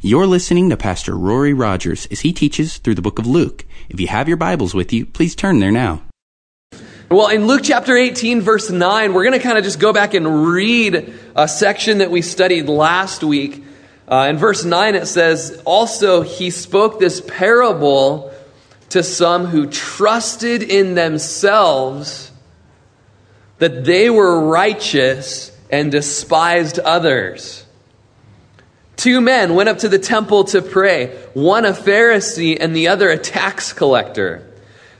You're listening to Pastor Rory Rodgers as he teaches through the book of Luke. If you have your Bibles with you, please turn there now. Well, in Luke chapter 18, verse 9, we're going to kind of just go back and read a section that we studied last week. Uh, in verse 9, it says, Also, he spoke this parable to some who trusted in themselves that they were righteous and despised others. Two men went up to the temple to pray, one a Pharisee and the other a tax collector.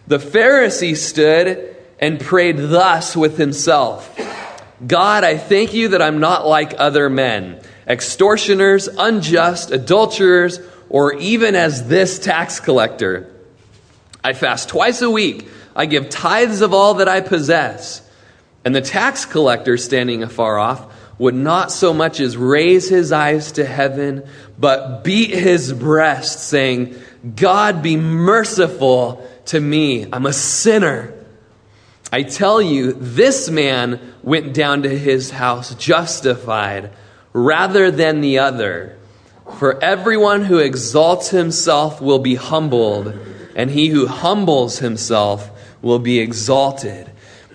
The Pharisee stood and prayed thus with himself God, I thank you that I'm not like other men, extortioners, unjust, adulterers, or even as this tax collector. I fast twice a week. I give tithes of all that I possess. And the tax collector, standing afar off, would not so much as raise his eyes to heaven, but beat his breast, saying, God be merciful to me. I'm a sinner. I tell you, this man went down to his house justified rather than the other. For everyone who exalts himself will be humbled, and he who humbles himself will be exalted.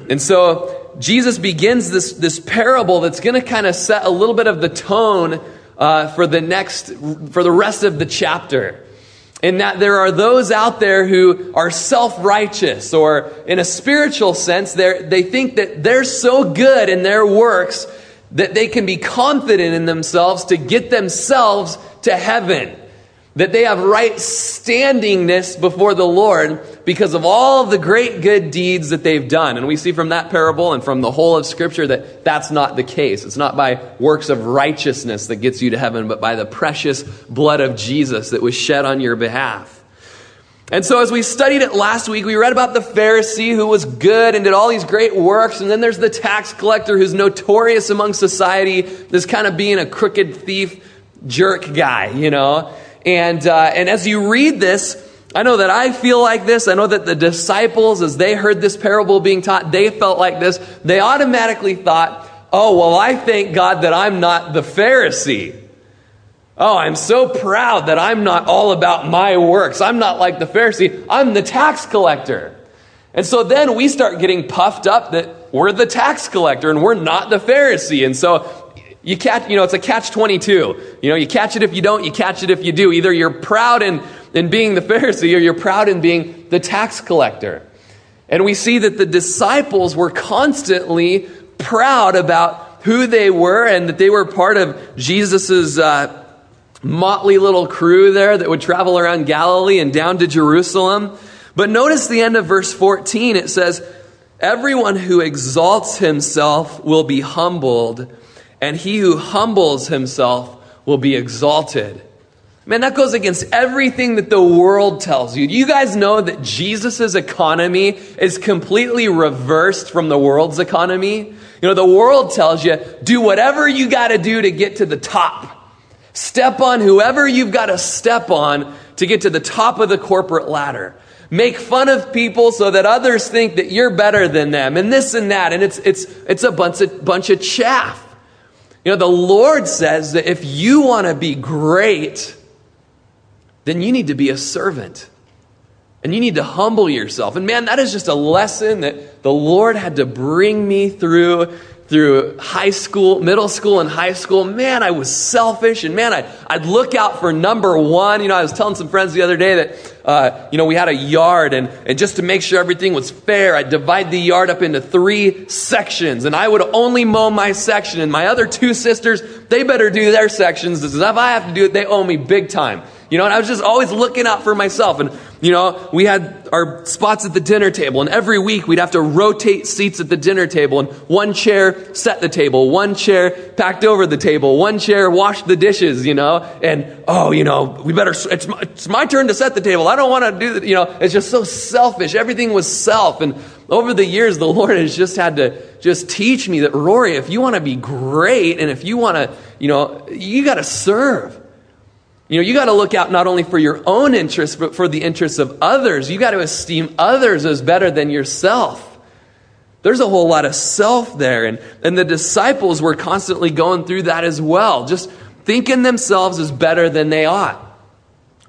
And so Jesus begins this, this parable that's going to kind of set a little bit of the tone uh, for the next, for the rest of the chapter. In that there are those out there who are self righteous, or in a spiritual sense, they think that they're so good in their works that they can be confident in themselves to get themselves to heaven that they have right standingness before the Lord because of all the great good deeds that they've done. And we see from that parable and from the whole of Scripture that that's not the case. It's not by works of righteousness that gets you to heaven, but by the precious blood of Jesus that was shed on your behalf. And so, as we studied it last week, we read about the Pharisee who was good and did all these great works. And then there's the tax collector who's notorious among society, this kind of being a crooked thief, jerk guy, you know. And, uh, and as you read this, I know that I feel like this. I know that the disciples, as they heard this parable being taught, they felt like this. They automatically thought, oh, well, I thank God that I'm not the Pharisee. Oh, I'm so proud that I'm not all about my works. I'm not like the Pharisee. I'm the tax collector. And so then we start getting puffed up that we're the tax collector and we're not the Pharisee. And so you catch, you know, it's a catch 22. You know, you catch it if you don't, you catch it if you do. Either you're proud in, in being the Pharisee or you're proud in being the tax collector. And we see that the disciples were constantly proud about who they were and that they were part of Jesus's uh, motley little crew there that would travel around Galilee and down to Jerusalem. But notice the end of verse 14. It says, Everyone who exalts himself will be humbled and he who humbles himself will be exalted. Man, that goes against everything that the world tells you. You guys know that Jesus' economy is completely reversed from the world's economy? You know, the world tells you, do whatever you got to do to get to the top. Step on whoever you've got to step on to get to the top of the corporate ladder. Make fun of people so that others think that you're better than them and this and that. And it's, it's, it's a bunch of, bunch of chaff. You know, the Lord says that if you want to be great, then you need to be a servant. And you need to humble yourself. And man, that is just a lesson that the Lord had to bring me through through high school, middle school, and high school, man, I was selfish. And man, I, I'd look out for number one. You know, I was telling some friends the other day that, uh, you know, we had a yard, and, and just to make sure everything was fair, I'd divide the yard up into three sections. And I would only mow my section. And my other two sisters, they better do their sections. If I have to do it, they owe me big time. You know, and I was just always looking out for myself. And, you know, we had our spots at the dinner table, and every week we'd have to rotate seats at the dinner table, and one chair set the table, one chair packed over the table, one chair washed the dishes, you know, and, oh, you know, we better, it's my, it's my turn to set the table. I don't want to do that, you know, it's just so selfish. Everything was self. And over the years, the Lord has just had to just teach me that, Rory, if you want to be great, and if you want to, you know, you got to serve. You know, you got to look out not only for your own interests, but for the interests of others. You got to esteem others as better than yourself. There's a whole lot of self there. And, and the disciples were constantly going through that as well. Just thinking themselves as better than they ought.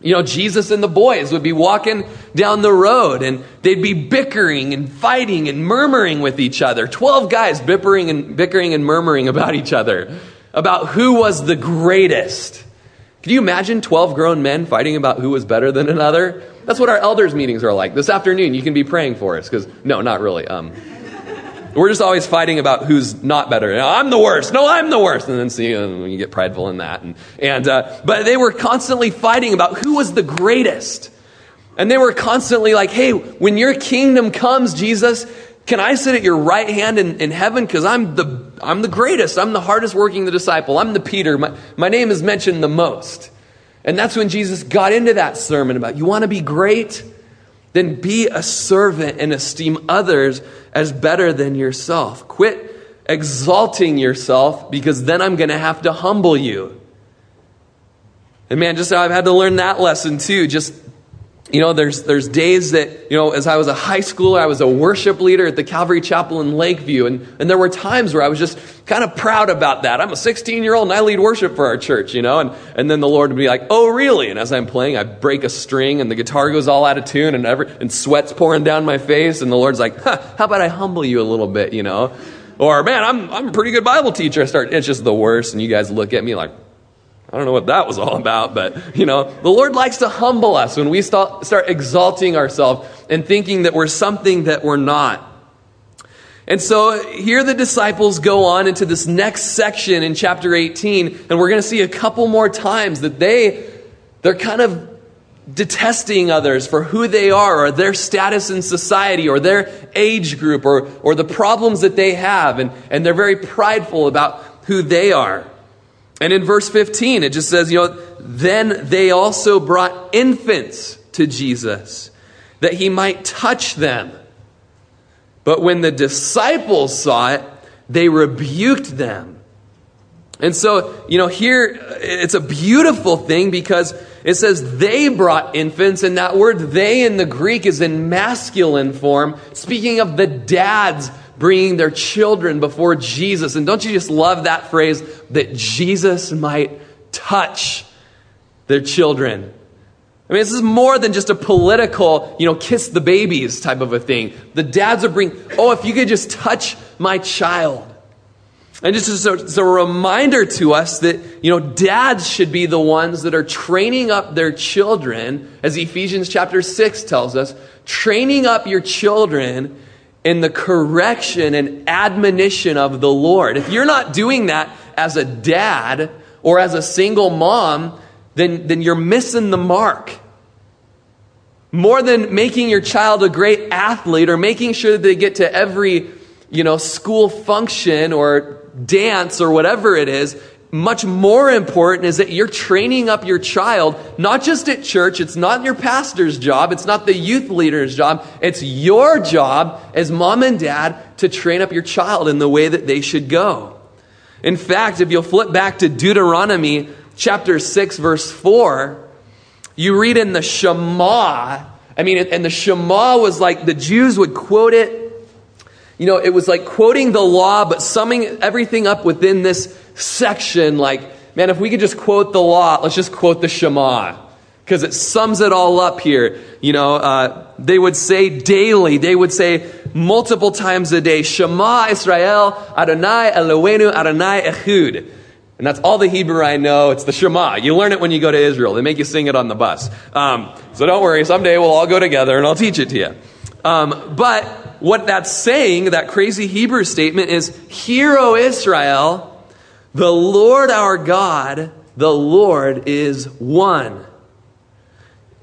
You know, Jesus and the boys would be walking down the road and they'd be bickering and fighting and murmuring with each other. Twelve guys bickering and bickering and murmuring about each other, about who was the greatest. Can you imagine 12 grown men fighting about who was better than another? That's what our elders' meetings are like. This afternoon, you can be praying for us because, no, not really. Um, we're just always fighting about who's not better. I'm the worst. No, I'm the worst. And then see, uh, you get prideful in that. And, and uh, but they were constantly fighting about who was the greatest. And they were constantly like, hey, when your kingdom comes, Jesus, can I sit at your right hand in, in heaven? Because I'm the, I'm the greatest. I'm the hardest working the disciple. I'm the Peter. My, my name is mentioned the most. And that's when Jesus got into that sermon about you want to be great? Then be a servant and esteem others as better than yourself. Quit exalting yourself because then I'm going to have to humble you. And man, just I've had to learn that lesson too. Just you know, there's, there's days that, you know, as I was a high schooler, I was a worship leader at the Calvary Chapel in Lakeview. And, and there were times where I was just kind of proud about that. I'm a 16 year old and I lead worship for our church, you know? And, and then the Lord would be like, oh, really? And as I'm playing, I break a string and the guitar goes all out of tune and, every, and sweat's pouring down my face. And the Lord's like, huh, how about I humble you a little bit, you know? Or, man, I'm, I'm a pretty good Bible teacher. I start, it's just the worst. And you guys look at me like, I don't know what that was all about, but you know, the Lord likes to humble us when we start, start exalting ourselves and thinking that we're something that we're not. And so here the disciples go on into this next section in chapter 18, and we're going to see a couple more times that they, they're kind of detesting others for who they are or their status in society or their age group or, or the problems that they have, and, and they're very prideful about who they are. And in verse 15, it just says, you know, then they also brought infants to Jesus that he might touch them. But when the disciples saw it, they rebuked them. And so, you know, here it's a beautiful thing because it says they brought infants, and that word they in the Greek is in masculine form, speaking of the dads bringing their children before Jesus. And don't you just love that phrase that Jesus might touch their children? I mean, this is more than just a political, you know, kiss the babies type of a thing. The dads are bringing, oh, if you could just touch my child. And just as a, as a reminder to us that, you know, dads should be the ones that are training up their children, as Ephesians chapter 6 tells us, training up your children in the correction and admonition of the Lord. If you're not doing that as a dad or as a single mom, then, then you're missing the mark. More than making your child a great athlete or making sure that they get to every, you know, school function or dance or whatever it is, much more important is that you're training up your child, not just at church. It's not your pastor's job. It's not the youth leader's job. It's your job as mom and dad to train up your child in the way that they should go. In fact, if you'll flip back to Deuteronomy chapter 6, verse 4, you read in the Shema. I mean, and the Shema was like the Jews would quote it. You know, it was like quoting the law, but summing everything up within this section like, man, if we could just quote the law, let's just quote the Shema. Because it sums it all up here. You know, uh, they would say daily, they would say multiple times a day, Shema Israel, Adonai Eloheinu, Adonai Echad. And that's all the Hebrew I know. It's the Shema. You learn it when you go to Israel. They make you sing it on the bus. Um, so don't worry. Someday we'll all go together and I'll teach it to you. Um, but what that's saying, that crazy Hebrew statement is, Hear, O Israel, the Lord our God, the Lord is one.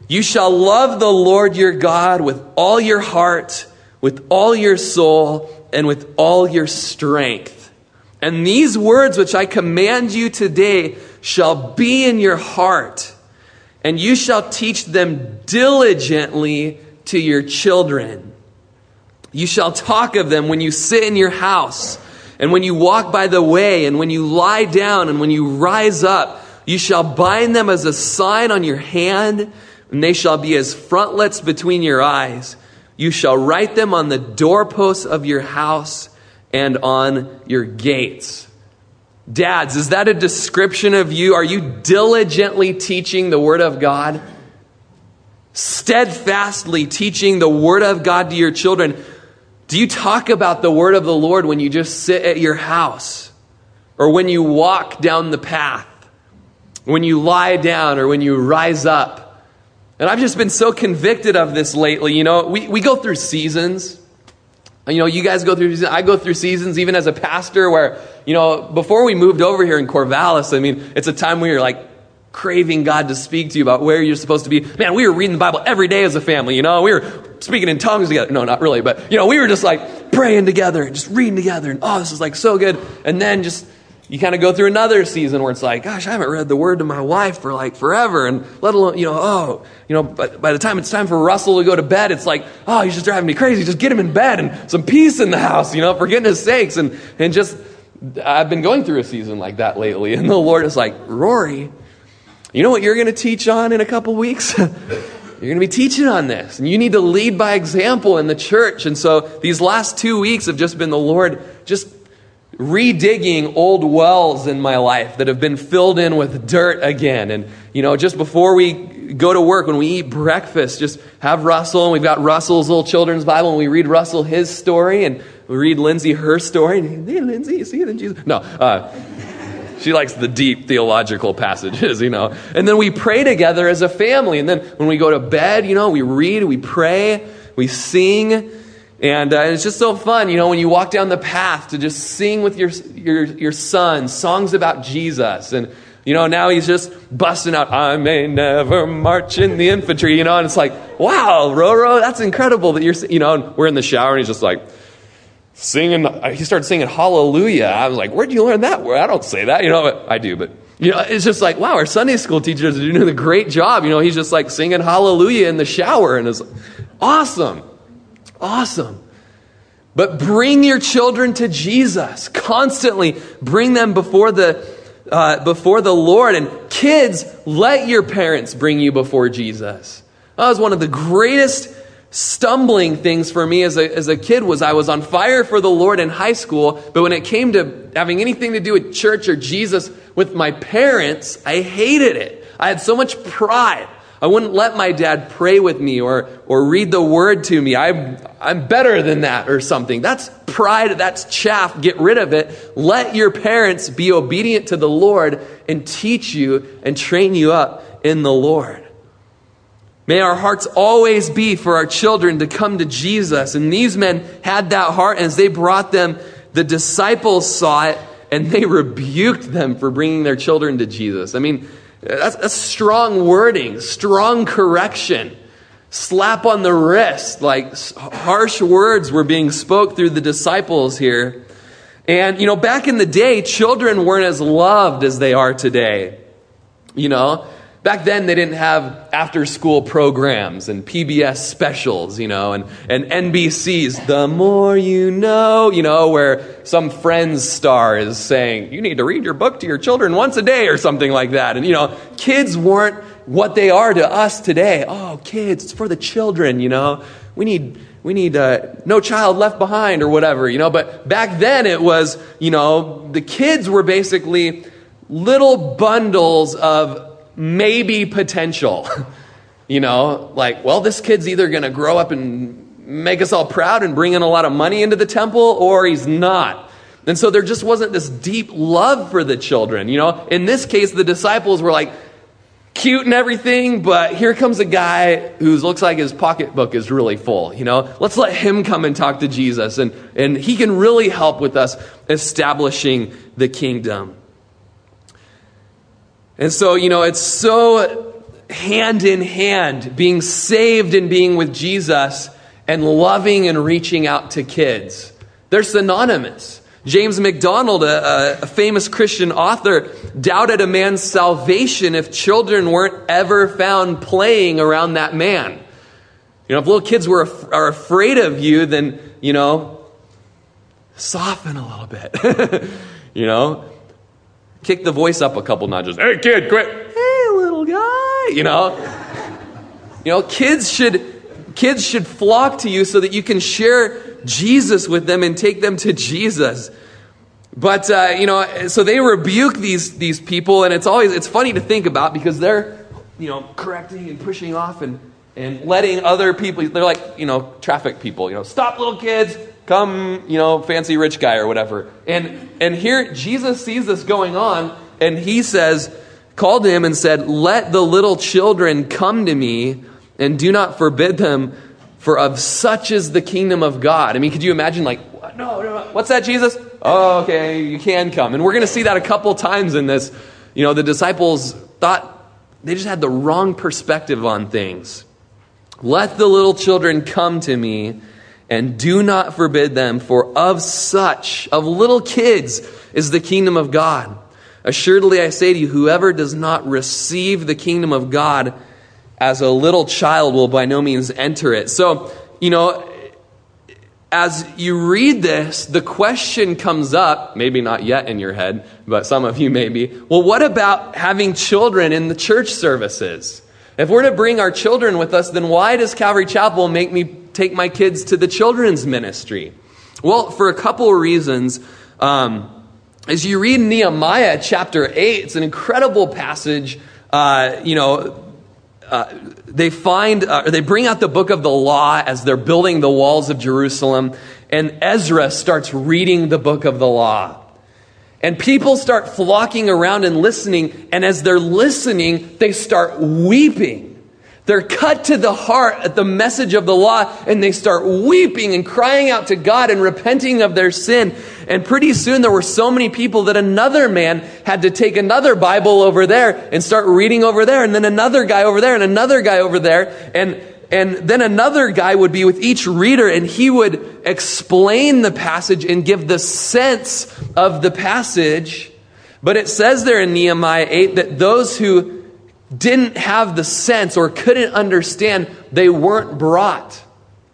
You shall love the Lord your God with all your heart, with all your soul, and with all your strength. And these words which I command you today shall be in your heart, and you shall teach them diligently to your children. You shall talk of them when you sit in your house and when you walk by the way, and when you lie down, and when you rise up, you shall bind them as a sign on your hand, and they shall be as frontlets between your eyes. You shall write them on the doorposts of your house and on your gates. Dads, is that a description of you? Are you diligently teaching the Word of God? Steadfastly teaching the Word of God to your children. Do you talk about the Word of the Lord when you just sit at your house? Or when you walk down the path? When you lie down or when you rise up? And I've just been so convicted of this lately. You know, we, we go through seasons. You know, you guys go through, seasons. I go through seasons even as a pastor where, you know, before we moved over here in Corvallis, I mean, it's a time where you're like craving God to speak to you about where you're supposed to be. Man, we were reading the Bible every day as a family, you know, we were speaking in tongues together. No, not really, but, you know, we were just like praying together and just reading together and, oh, this is like so good. And then just, you kind of go through another season where it's like, gosh, I haven't read the word to my wife for like forever. And let alone, you know, oh, you know, by, by the time it's time for Russell to go to bed, it's like, oh, he's just driving me crazy. Just get him in bed and some peace in the house, you know, for goodness sakes. And, and just, I've been going through a season like that lately. And the Lord is like, Rory, you know what you're going to teach on in a couple weeks? You're going to be teaching on this, and you need to lead by example in the church. And so these last two weeks have just been the Lord just redigging old wells in my life that have been filled in with dirt again. And, you know, just before we go to work, when we eat breakfast, just have Russell, and we've got Russell's little children's Bible, and we read Russell his story, and we read Lindsay her story. And, hey, Lindsay, you see it in Jesus? No. Uh, she likes the deep theological passages, you know. And then we pray together as a family. And then when we go to bed, you know, we read, we pray, we sing. And uh, it's just so fun, you know, when you walk down the path to just sing with your, your, your son songs about Jesus. And, you know, now he's just busting out, I may never march in the infantry, you know, and it's like, wow, Roro, that's incredible that you're, you know, and we're in the shower and he's just like, singing, he started singing hallelujah. I was like, where'd you learn that word? I don't say that, you know, I do, but you know, it's just like, wow, our Sunday school teachers are doing a great job. You know, he's just like singing hallelujah in the shower and it's awesome. Awesome. But bring your children to Jesus. Constantly bring them before the, uh, before the Lord. And kids, let your parents bring you before Jesus. That was one of the greatest stumbling things for me as a, as a kid was I was on fire for the Lord in high school, but when it came to having anything to do with church or Jesus with my parents, I hated it. I had so much pride. I wouldn't let my dad pray with me or, or read the word to me. I'm, I'm better than that or something. That's pride. That's chaff. Get rid of it. Let your parents be obedient to the Lord and teach you and train you up in the Lord. May our hearts always be for our children to come to Jesus. And these men had that heart, and as they brought them, the disciples saw it and they rebuked them for bringing their children to Jesus. I mean, that's, that's strong wording, strong correction. Slap on the wrist, like harsh words were being spoke through the disciples here. And, you know, back in the day, children weren't as loved as they are today. You know, Back then, they didn't have after school programs and PBS specials, you know, and, and NBC's The More You Know, you know, where some Friends star is saying, you need to read your book to your children once a day or something like that. And, you know, kids weren't what they are to us today. Oh, kids, it's for the children, you know. We need, we need uh, no child left behind or whatever, you know. But back then, it was, you know, the kids were basically little bundles of maybe potential. you know, like, well, this kid's either going to grow up and make us all proud and bring in a lot of money into the temple, or he's not. And so there just wasn't this deep love for the children. You know, in this case, the disciples were like, cute and everything, but here comes a guy who looks like his pocketbook is really full. You know, let's let him come and talk to Jesus, and, and he can really help with us establishing the kingdom. And so, you know, it's so hand in hand being saved and being with Jesus and loving and reaching out to kids. They're synonymous. James MacDonald, a, a, famous Christian author, doubted a man's salvation if children weren't ever found playing around that man. You know, if little kids were, are afraid of you, then, you know, soften a little bit. you know, kick the voice up a couple notches. Hey, kid, quit. Hey, little guy. You know, you know, kids should kids should flock to you so that you can share Jesus with them and take them to Jesus. But uh, you know, so they rebuke these these people, and it's always it's funny to think about because they're you know correcting and pushing off and and letting other people. They're like you know traffic people. You know, stop little kids, come you know fancy rich guy or whatever. And and here Jesus sees this going on, and he says, called to him and said, "Let the little children come to me, and do not forbid them." For of such is the kingdom of God. I mean, could you imagine, like, no, no, no. What's that, Jesus? Oh, okay, you can come. And we're going to see that a couple times in this. You know, the disciples thought they just had the wrong perspective on things. Let the little children come to me and do not forbid them, for of such, of little kids, is the kingdom of God. Assuredly, I say to you, whoever does not receive the kingdom of God as a little child will by no means enter it. So, you know, as you read this, the question comes up, maybe not yet in your head, but some of you maybe. Well, what about having children in the church services? If we're to bring our children with us, then why does Calvary Chapel make me take my kids to the children's ministry? Well, for a couple of reasons. Um, as you read Nehemiah chapter 8, it's an incredible passage. Uh, you know, uh, they find, uh, they bring out the book of the law as they're building the walls of Jerusalem, and Ezra starts reading the book of the law. And people start flocking around and listening, and as they're listening, they start weeping. They're cut to the heart at the message of the law, and they start weeping and crying out to God and repenting of their sin. And pretty soon there were so many people that another man had to take another Bible over there and start reading over there, and then another guy over there, and another guy over there. And, and then another guy would be with each reader, and he would explain the passage and give the sense of the passage. But it says there in Nehemiah 8 that those who didn't have the sense or couldn't understand, they weren't brought.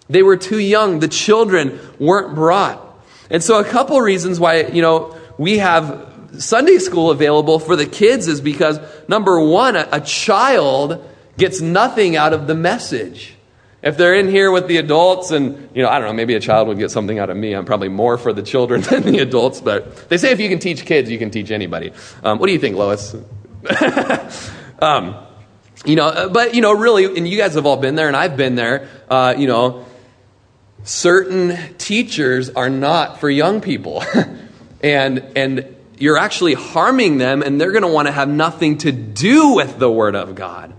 They were too young. The children weren't brought. And so, a couple reasons why, you know, we have Sunday school available for the kids is because, number one, a, a child gets nothing out of the message. If they're in here with the adults, and, you know, I don't know, maybe a child would get something out of me. I'm probably more for the children than the adults, but they say if you can teach kids, you can teach anybody. Um, what do you think, Lois? Um, you know, uh, but, you know, really, and you guys have all been there, and I've been there, uh, you know, certain teachers are not for young people. and, and you're actually harming them, and they're going to want to have nothing to do with the Word of God.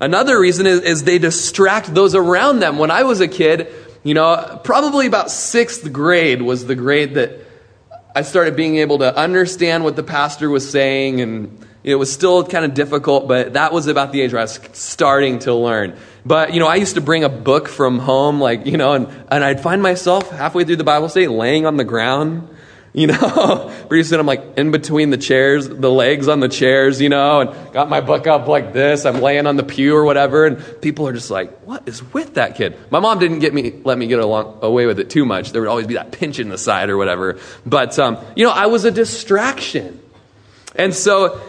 Another reason is, is they distract those around them. When I was a kid, you know, probably about sixth grade was the grade that I started being able to understand what the pastor was saying and it was still kind of difficult, but that was about the age where I was starting to learn. But, you know, I used to bring a book from home, like, you know, and, and I'd find myself halfway through the Bible study laying on the ground, you know. Pretty soon I'm like in between the chairs, the legs on the chairs, you know, and got my book up like this. I'm laying on the pew or whatever, and people are just like, what is with that kid? My mom didn't get me, let me get along, away with it too much. There would always be that pinch in the side or whatever. But, um, you know, I was a distraction. And so,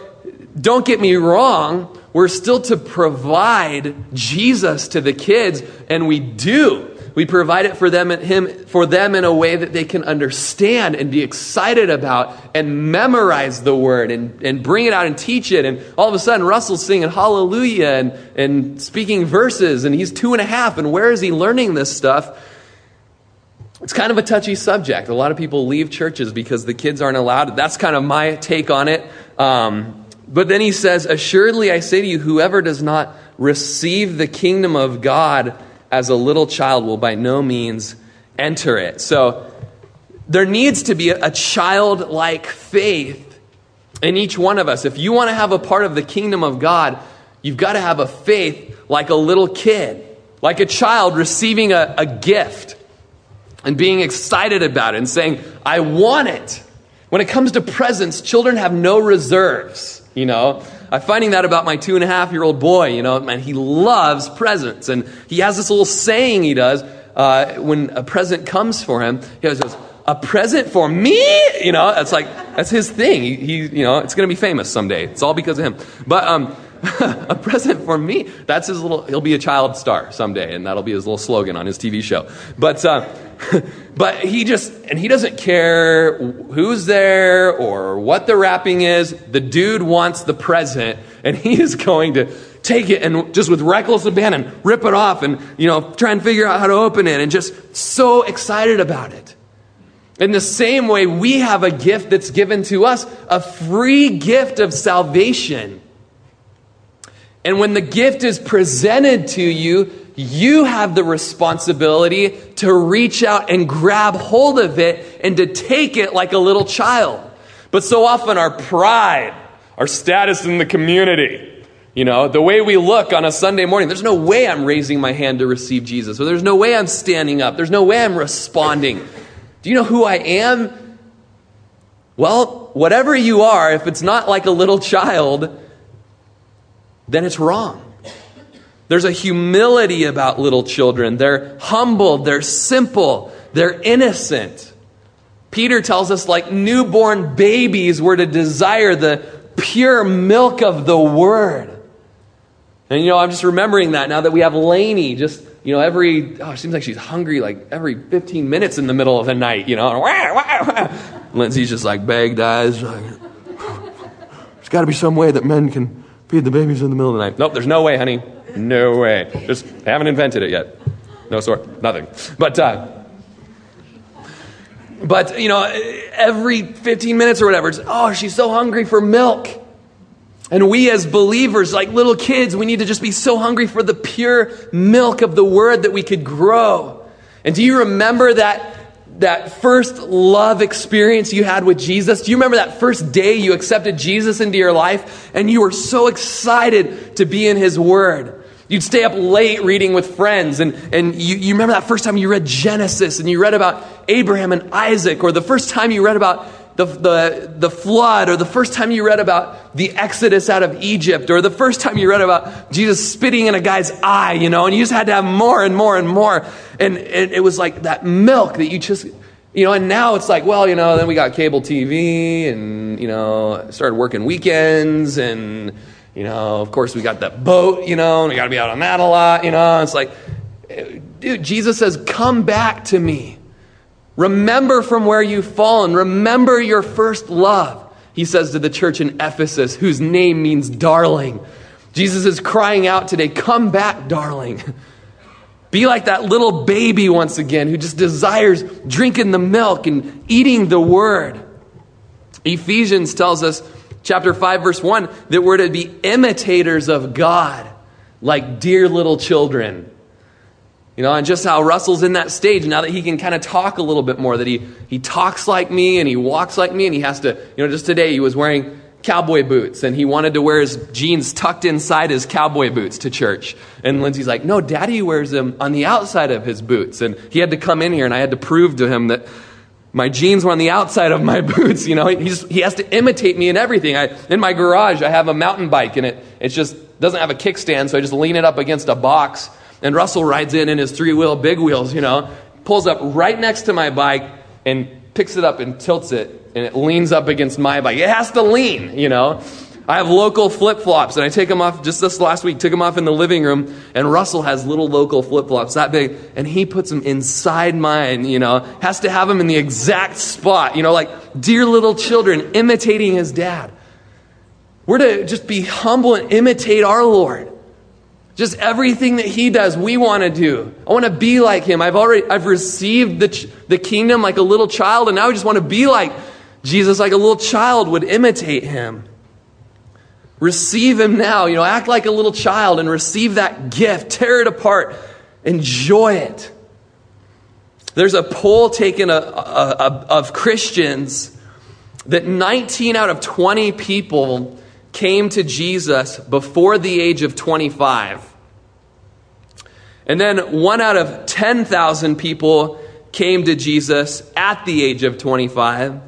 don't get me wrong, we're still to provide Jesus to the kids, and we do. We provide it for them him for them in a way that they can understand and be excited about and memorize the word and, and bring it out and teach it. And all of a sudden Russell's singing hallelujah and, and speaking verses and he's two and a half, and where is he learning this stuff? It's kind of a touchy subject. A lot of people leave churches because the kids aren't allowed. That's kind of my take on it. Um, but then he says, Assuredly I say to you, whoever does not receive the kingdom of God as a little child will by no means enter it. So there needs to be a childlike faith in each one of us. If you want to have a part of the kingdom of God, you've got to have a faith like a little kid, like a child receiving a, a gift and being excited about it and saying, I want it. When it comes to presents, children have no reserves. You know, I'm finding that about my two and a half year old boy. You know, man, he loves presents, and he has this little saying he does uh, when a present comes for him. He goes, "A present for me?" You know, that's like that's his thing. He, he you know, it's going to be famous someday. It's all because of him. But um, a present for me. That's his little, he'll be a child star someday, and that'll be his little slogan on his TV show. But, uh, but he just, and he doesn't care who's there or what the wrapping is. The dude wants the present, and he is going to take it and just with reckless abandon, rip it off and, you know, try and figure out how to open it and just so excited about it. In the same way, we have a gift that's given to us, a free gift of salvation. And when the gift is presented to you, you have the responsibility to reach out and grab hold of it and to take it like a little child. But so often, our pride, our status in the community, you know, the way we look on a Sunday morning, there's no way I'm raising my hand to receive Jesus, or there's no way I'm standing up, there's no way I'm responding. Do you know who I am? Well, whatever you are, if it's not like a little child, then it's wrong. There's a humility about little children. They're humble, they're simple, they're innocent. Peter tells us, like newborn babies, we're to desire the pure milk of the word. And you know, I'm just remembering that now that we have Lainey just, you know, every, oh, it seems like she's hungry like every 15 minutes in the middle of the night, you know. Lindsay's just like begged eyes. There's got to be some way that men can feed the babies in the middle of the night. Nope, there's no way, honey. No way. Just haven't invented it yet. No sort, nothing. But, uh, but you know, every 15 minutes or whatever, oh, she's so hungry for milk. And we as believers, like little kids, we need to just be so hungry for the pure milk of the word that we could grow. And do you remember that that first love experience you had with Jesus? Do you remember that first day you accepted Jesus into your life and you were so excited to be in his word? You'd stay up late reading with friends, and, and you, you remember that first time you read Genesis and you read about Abraham and Isaac, or the first time you read about the, the, the flood, or the first time you read about the exodus out of Egypt, or the first time you read about Jesus spitting in a guy's eye, you know, and you just had to have more and more and more. And it, it was like that milk that you just, you know, and now it's like, well, you know, then we got cable TV and, you know, started working weekends and, you know, of course we got that boat, you know, and we got to be out on that a lot, you know. It's like, dude, Jesus says, come back to me. Remember from where you've fallen. Remember your first love. He says to the church in Ephesus, whose name means darling. Jesus is crying out today, Come back, darling. Be like that little baby once again who just desires drinking the milk and eating the word. Ephesians tells us, chapter 5, verse 1, that we're to be imitators of God like dear little children. You know, and just how Russell's in that stage now that he can kind of talk a little bit more, that he, he talks like me and he walks like me and he has to, you know, just today he was wearing cowboy boots and he wanted to wear his jeans tucked inside his cowboy boots to church. And Lindsay's like, no, daddy wears them on the outside of his boots. And he had to come in here and I had to prove to him that my jeans were on the outside of my boots. You know, he's, he has to imitate me in everything. I, in my garage, I have a mountain bike and it, it just doesn't have a kickstand, so I just lean it up against a box and Russell rides in in his three wheel big wheels, you know, pulls up right next to my bike and picks it up and tilts it, and it leans up against my bike. It has to lean, you know. I have local flip flops, and I take them off just this last week, took them off in the living room, and Russell has little local flip flops that big, and he puts them inside mine, you know, has to have them in the exact spot, you know, like dear little children imitating his dad. We're to just be humble and imitate our Lord. Just everything that he does, we want to do. I want to be like him. I've already, I've received the, the kingdom like a little child, and now I just want to be like Jesus, like a little child would imitate him. Receive him now. You know, act like a little child and receive that gift. Tear it apart. Enjoy it. There's a poll taken uh, uh, of Christians that 19 out of 20 people came to Jesus before the age of 25. And then one out of 10,000 people came to Jesus at the age of 25.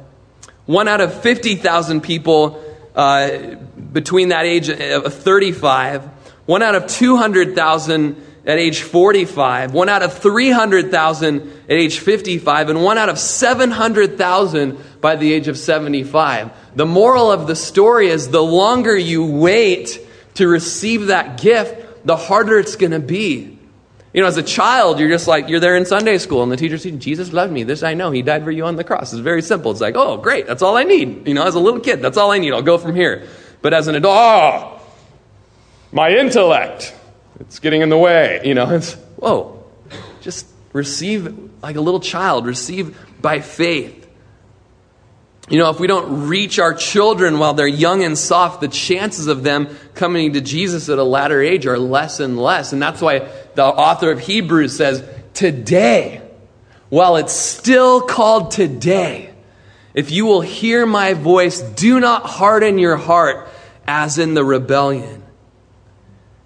One out of 50,000 people uh, between that age of 35. One out of 200,000 at age 45, one out of 300,000 at age 55, and one out of 700,000 by the age of 75. The moral of the story is the longer you wait to receive that gift, the harder it's going to be. You know, as a child, you're just like, you're there in Sunday school, and the teacher's says, Jesus loved me. This I know. He died for you on the cross. It's very simple. It's like, oh, great. That's all I need. You know, as a little kid, that's all I need. I'll go from here. But as an adult, oh, my intellect, it's getting in the way. You know, it's, whoa, just receive like a little child, receive by faith. You know, if we don't reach our children while they're young and soft, the chances of them coming to Jesus at a latter age are less and less. And that's why the author of Hebrews says, Today, while it's still called today, if you will hear my voice, do not harden your heart as in the rebellion.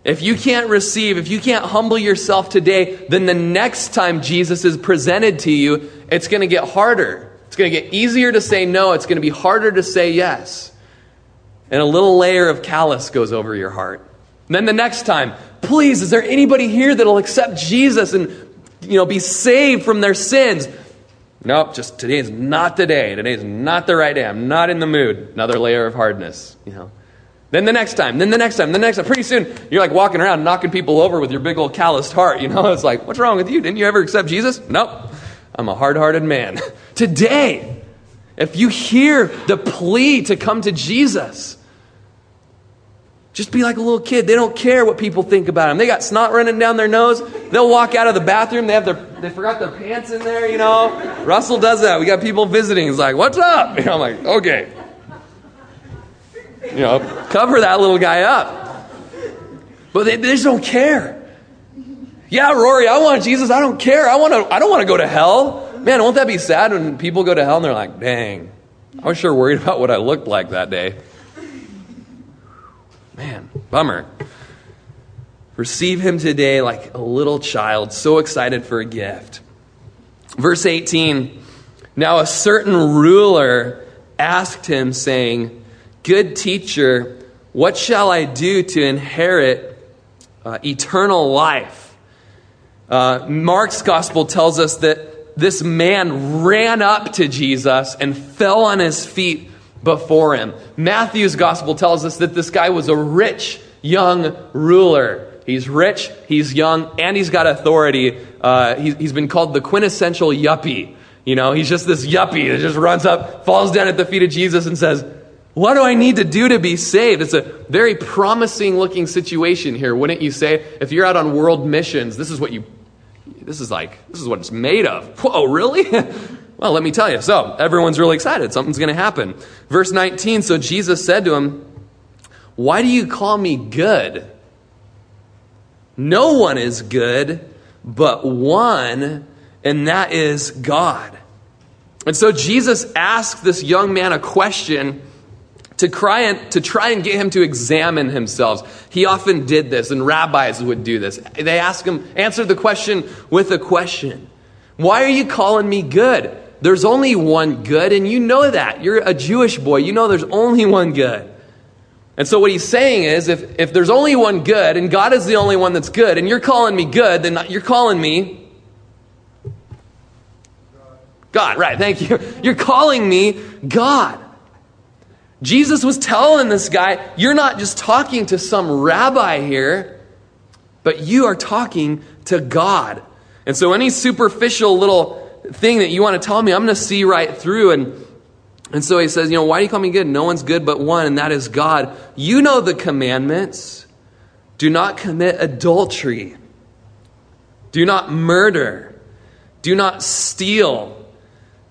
If you can't receive, if you can't humble yourself today, then the next time Jesus is presented to you, it's going to get harder. It's going to get easier to say no. It's going to be harder to say yes. And a little layer of callous goes over your heart. And then the next time, please, is there anybody here that'll accept Jesus and you know be saved from their sins? Nope, just today is not the day. Today is not the right day. I'm not in the mood. Another layer of hardness, you know. Then the next time, then the next time, the next time. Pretty soon, you're like walking around knocking people over with your big old calloused heart, you know. It's like, what's wrong with you? Didn't you ever accept Jesus? Nope. I'm a hard hearted man. Today, if you hear the plea to come to Jesus, just be like a little kid. They don't care what people think about them. They got snot running down their nose. They'll walk out of the bathroom. They have their they forgot their pants in there. You know, Russell does that. We got people visiting. He's like, "What's up?" You know, I'm like, "Okay." You know, cover that little guy up. But they, they just don't care. Yeah, Rory, I want Jesus. I don't care. I want to. I don't want to go to hell. Man, won't that be sad when people go to hell and they're like, "Dang, I was sure worried about what I looked like that day." Man, bummer. Receive him today like a little child, so excited for a gift. Verse 18 Now a certain ruler asked him, saying, Good teacher, what shall I do to inherit uh, eternal life? Uh, Mark's gospel tells us that this man ran up to Jesus and fell on his feet before him. Matthew's gospel tells us that this guy was a rich young ruler. He's rich, he's young, and he's got authority. Uh, he's, he's been called the quintessential yuppie. You know, he's just this yuppie that just runs up, falls down at the feet of Jesus, and says, What do I need to do to be saved? It's a very promising looking situation here, wouldn't you say? If you're out on world missions, this is what you this is like, this is what it's made of. Whoa, really? well, let me tell you. So, everyone's really excited. Something's going to happen. Verse 19 So Jesus said to him, Why do you call me good? No one is good but one, and that is God. And so Jesus asked this young man a question to, try and, to try and get him to examine himself. He often did this, and rabbis would do this. They ask him, answer the question with a question Why are you calling me good? There's only one good, and you know that. You're a Jewish boy. You know there's only one good. And so, what he's saying is if, if there's only one good, and God is the only one that's good, and you're calling me good, then you're calling me God, right, thank you. You're calling me God. Jesus was telling this guy, You're not just talking to some rabbi here, but you are talking to God. And so, any superficial little thing that you want to tell me, I'm going to see right through. And, and so he says, You know, why do you call me good? No one's good but one, and that is God. You know the commandments do not commit adultery, do not murder, do not steal,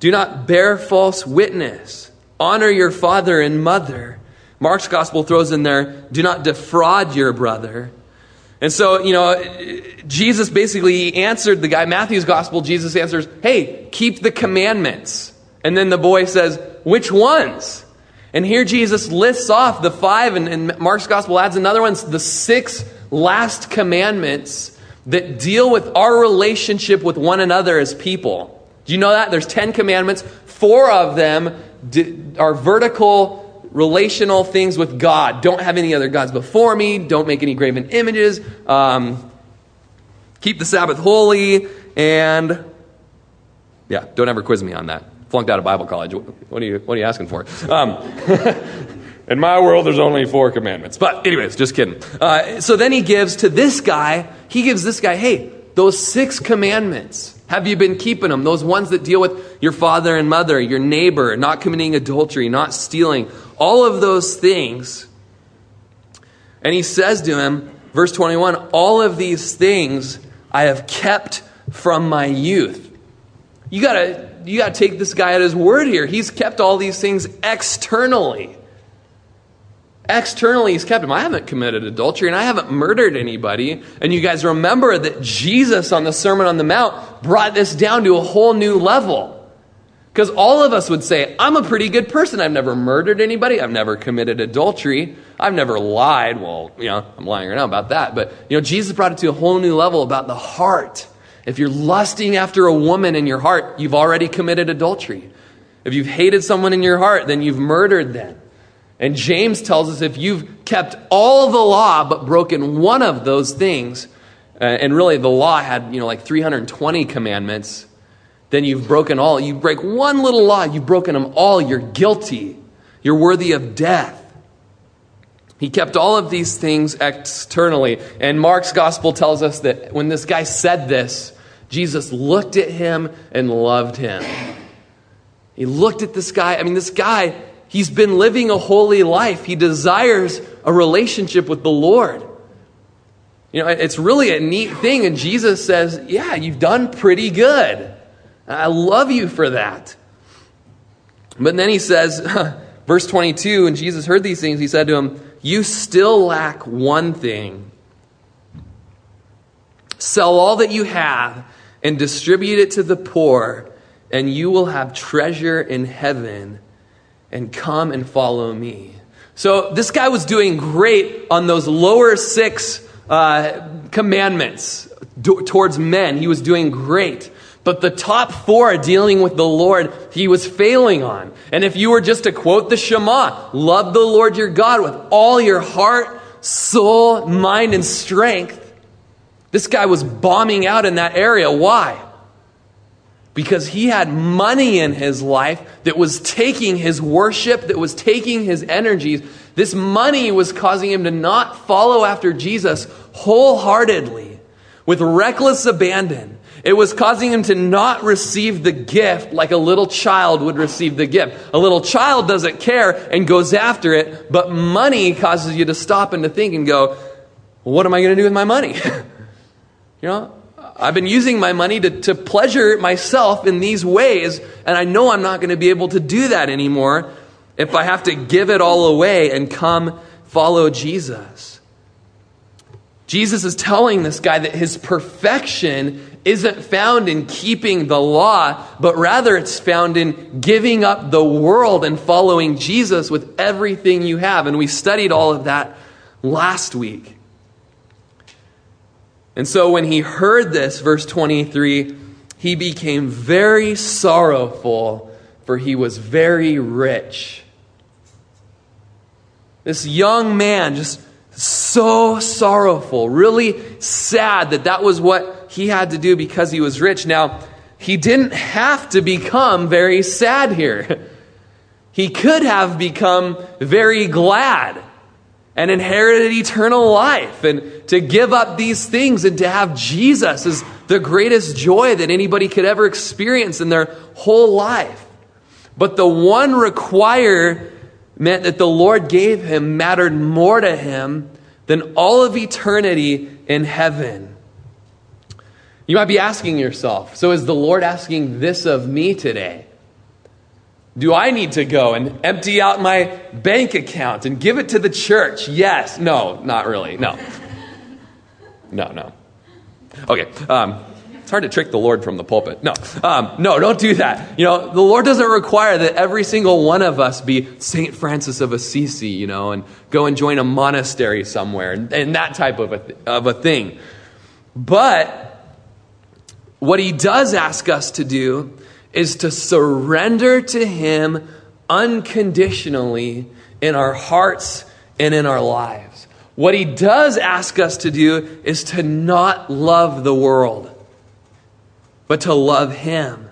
do not bear false witness. Honor your father and mother. Mark's gospel throws in there, do not defraud your brother. And so, you know, Jesus basically answered the guy. Matthew's gospel, Jesus answers, hey, keep the commandments. And then the boy says, which ones? And here Jesus lists off the five, and, and Mark's gospel adds another one, the six last commandments that deal with our relationship with one another as people. Do you know that? There's 10 commandments. Four of them are vertical relational things with God. Don't have any other gods before me. Don't make any graven images. Um, keep the Sabbath holy. And yeah, don't ever quiz me on that. Flunked out of Bible college. What are you, what are you asking for? Um, In my world, there's only four commandments. But, anyways, just kidding. Uh, so then he gives to this guy, he gives this guy, hey, those six commandments, have you been keeping them? Those ones that deal with your father and mother, your neighbor, not committing adultery, not stealing, all of those things. And he says to him, verse 21, all of these things I have kept from my youth. You gotta, you gotta take this guy at his word here. He's kept all these things externally. Externally, he's kept him. I haven't committed adultery and I haven't murdered anybody. And you guys remember that Jesus on the Sermon on the Mount brought this down to a whole new level. Because all of us would say, I'm a pretty good person. I've never murdered anybody. I've never committed adultery. I've never lied. Well, you know, I'm lying right now about that. But, you know, Jesus brought it to a whole new level about the heart. If you're lusting after a woman in your heart, you've already committed adultery. If you've hated someone in your heart, then you've murdered them. And James tells us if you've kept all the law but broken one of those things, uh, and really the law had, you know, like 320 commandments, then you've broken all. You break one little law, you've broken them all. You're guilty. You're worthy of death. He kept all of these things externally. And Mark's gospel tells us that when this guy said this, Jesus looked at him and loved him. He looked at this guy. I mean, this guy, he's been living a holy life. He desires a relationship with the Lord. You know, it's really a neat thing. And Jesus says, Yeah, you've done pretty good. I love you for that. But then he says, verse 22, and Jesus heard these things, he said to him, you still lack one thing. Sell all that you have and distribute it to the poor, and you will have treasure in heaven. And come and follow me. So this guy was doing great on those lower six uh, commandments do- towards men. He was doing great. But the top four dealing with the Lord, he was failing on. And if you were just to quote the Shema, love the Lord your God with all your heart, soul, mind, and strength, this guy was bombing out in that area. Why? Because he had money in his life that was taking his worship, that was taking his energies. This money was causing him to not follow after Jesus wholeheartedly, with reckless abandon. It was causing him to not receive the gift like a little child would receive the gift. A little child doesn't care and goes after it, but money causes you to stop and to think and go, well, what am I going to do with my money? you know, I've been using my money to, to pleasure myself in these ways, and I know I'm not going to be able to do that anymore if I have to give it all away and come follow Jesus. Jesus is telling this guy that his perfection isn't found in keeping the law, but rather it's found in giving up the world and following Jesus with everything you have. And we studied all of that last week. And so when he heard this, verse 23, he became very sorrowful, for he was very rich. This young man just so sorrowful, really sad that that was what he had to do because he was rich. Now, he didn't have to become very sad here. He could have become very glad and inherited eternal life and to give up these things and to have Jesus is the greatest joy that anybody could ever experience in their whole life. But the one require meant that the Lord gave him mattered more to him than all of eternity in heaven. You might be asking yourself, so is the Lord asking this of me today? Do I need to go and empty out my bank account and give it to the church? Yes. No, not really. No. No, no. Okay. Um, it's hard to trick the Lord from the pulpit. No, um, no, don't do that. You know, the Lord doesn't require that every single one of us be Saint Francis of Assisi, you know, and go and join a monastery somewhere and, and that type of a, th- of a thing. But what he does ask us to do is to surrender to him unconditionally in our hearts and in our lives. What he does ask us to do is to not love the world but to love Him.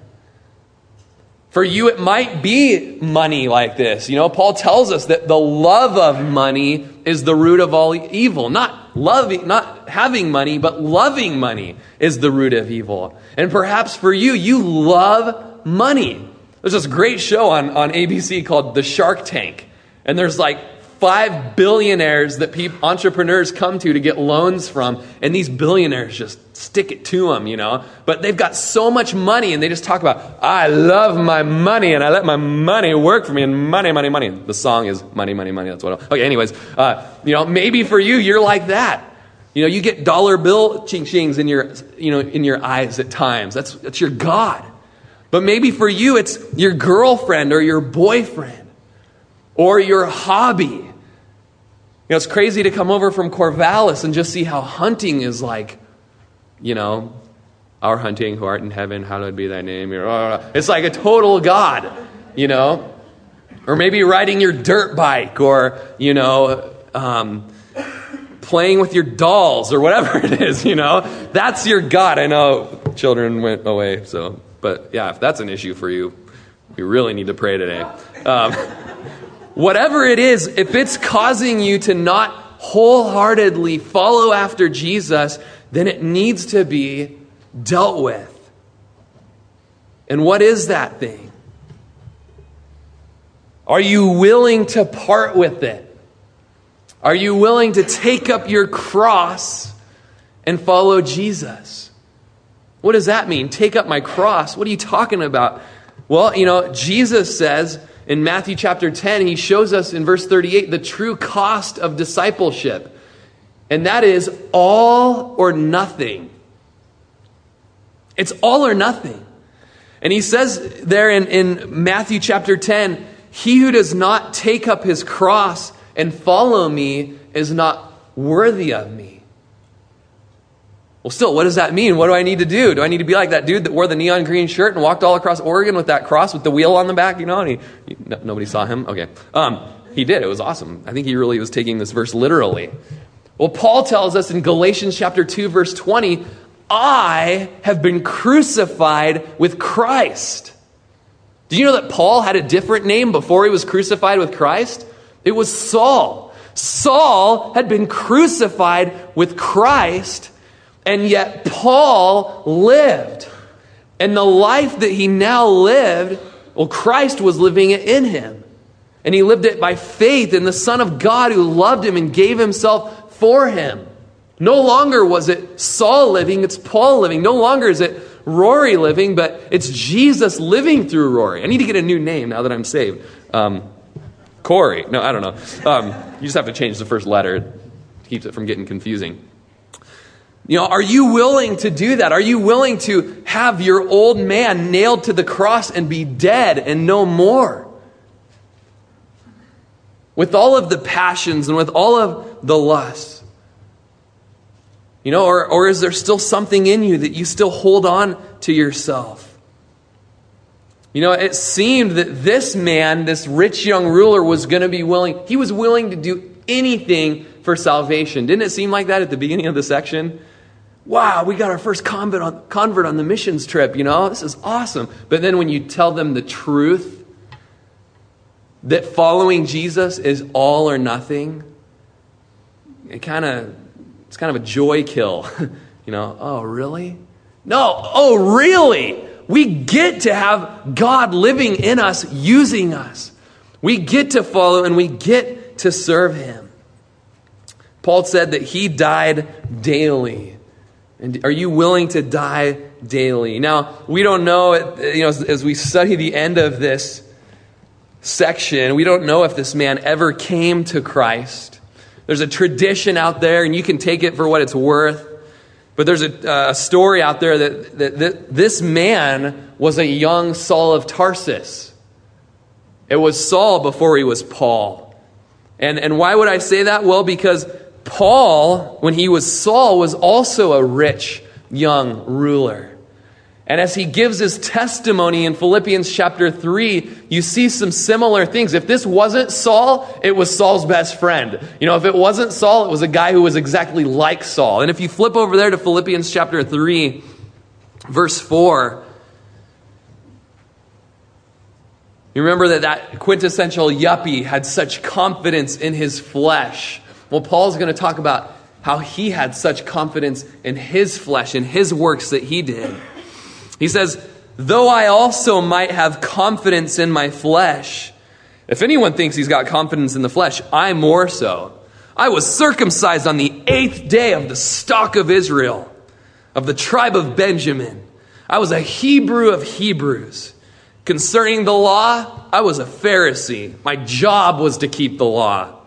For you, it might be money like this. You know, Paul tells us that the love of money is the root of all evil. Not loving, not having money, but loving money is the root of evil. And perhaps for you, you love money. There's this great show on, on ABC called The Shark Tank. And there's like five billionaires that people, entrepreneurs come to to get loans from, and these billionaires just stick it to them, you know. But they've got so much money, and they just talk about, I love my money, and I let my money work for me, and money, money, money. The song is money, money, money. That's what. I'll, okay, anyways, uh, you know, maybe for you, you're like that. You know, you get dollar bill ching chings in your, you know, in your eyes at times. That's that's your God. But maybe for you, it's your girlfriend or your boyfriend or your hobby you know, it's crazy to come over from Corvallis and just see how hunting is like, you know, our hunting who art in heaven, hallowed be thy name. It's like a total God, you know? Or maybe riding your dirt bike or, you know, um, playing with your dolls or whatever it is, you know? That's your God. I know children went away, so, but yeah, if that's an issue for you, we really need to pray today. Um, Whatever it is, if it's causing you to not wholeheartedly follow after Jesus, then it needs to be dealt with. And what is that thing? Are you willing to part with it? Are you willing to take up your cross and follow Jesus? What does that mean? Take up my cross? What are you talking about? Well, you know, Jesus says, in Matthew chapter 10, he shows us in verse 38 the true cost of discipleship. And that is all or nothing. It's all or nothing. And he says there in, in Matthew chapter 10, he who does not take up his cross and follow me is not worthy of me. Well, still, what does that mean? What do I need to do? Do I need to be like that dude that wore the neon green shirt and walked all across Oregon with that cross with the wheel on the back? You know, and he, no, nobody saw him. Okay, um, he did. It was awesome. I think he really was taking this verse literally. Well, Paul tells us in Galatians chapter two, verse twenty, "I have been crucified with Christ." Do you know that Paul had a different name before he was crucified with Christ? It was Saul. Saul had been crucified with Christ and yet, Paul lived. And the life that he now lived, well, Christ was living it in him. And he lived it by faith in the Son of God who loved him and gave himself for him. No longer was it Saul living, it's Paul living. No longer is it Rory living, but it's Jesus living through Rory. I need to get a new name now that I'm saved. Um, Corey. No, I don't know. Um, you just have to change the first letter. It keeps it from getting confusing. You know, are you willing to do that? Are you willing to have your old man nailed to the cross and be dead and no more? With all of the passions and with all of the lusts. You know, or, or is there still something in you that you still hold on to yourself? You know, it seemed that this man, this rich young ruler, was going to be willing, he was willing to do anything for salvation. Didn't it seem like that at the beginning of the section? Wow, we got our first convert on, convert on the missions trip, you know, this is awesome. But then when you tell them the truth, that following Jesus is all or nothing, it kind of, it's kind of a joy kill. you know, oh, really? No, oh, really? We get to have God living in us, using us. We get to follow and we get to serve Him. Paul said that He died daily and are you willing to die daily? Now, we don't know, you know, as, as, we study the end of this section, we don't know if this man ever came to Christ. There's a tradition out there, and you can take it for what it's worth. But there's a, uh, a story out there that, that, that this man was a young Saul of Tarsus. It was Saul before he was Paul. And, and why would I say that? Well, because Paul, when he was Saul, was also a rich young ruler. And as he gives his testimony in Philippians chapter 3, you see some similar things. If this wasn't Saul, it was Saul's best friend. You know, if it wasn't Saul, it was a guy who was exactly like Saul. And if you flip over there to Philippians chapter 3, verse 4, You remember that that quintessential yuppie had such confidence in his flesh. Well, Paul's going to talk about how he had such confidence in his flesh, in his works that he did. He says, Though I also might have confidence in my flesh, if anyone thinks he's got confidence in the flesh, I more so. I was circumcised on the eighth day of the stock of Israel, of the tribe of Benjamin. I was a Hebrew of Hebrews. Concerning the law, I was a Pharisee. My job was to keep the law.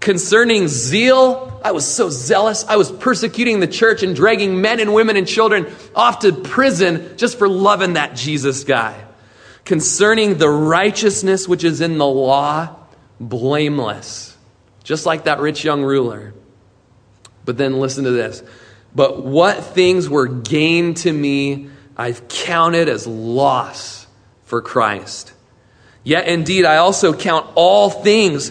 Concerning zeal, I was so zealous. I was persecuting the church and dragging men and women and children off to prison just for loving that Jesus guy. Concerning the righteousness which is in the law, blameless. Just like that rich young ruler. But then listen to this. But what things were gained to me, I've counted as loss for Christ. Yet indeed, I also count all things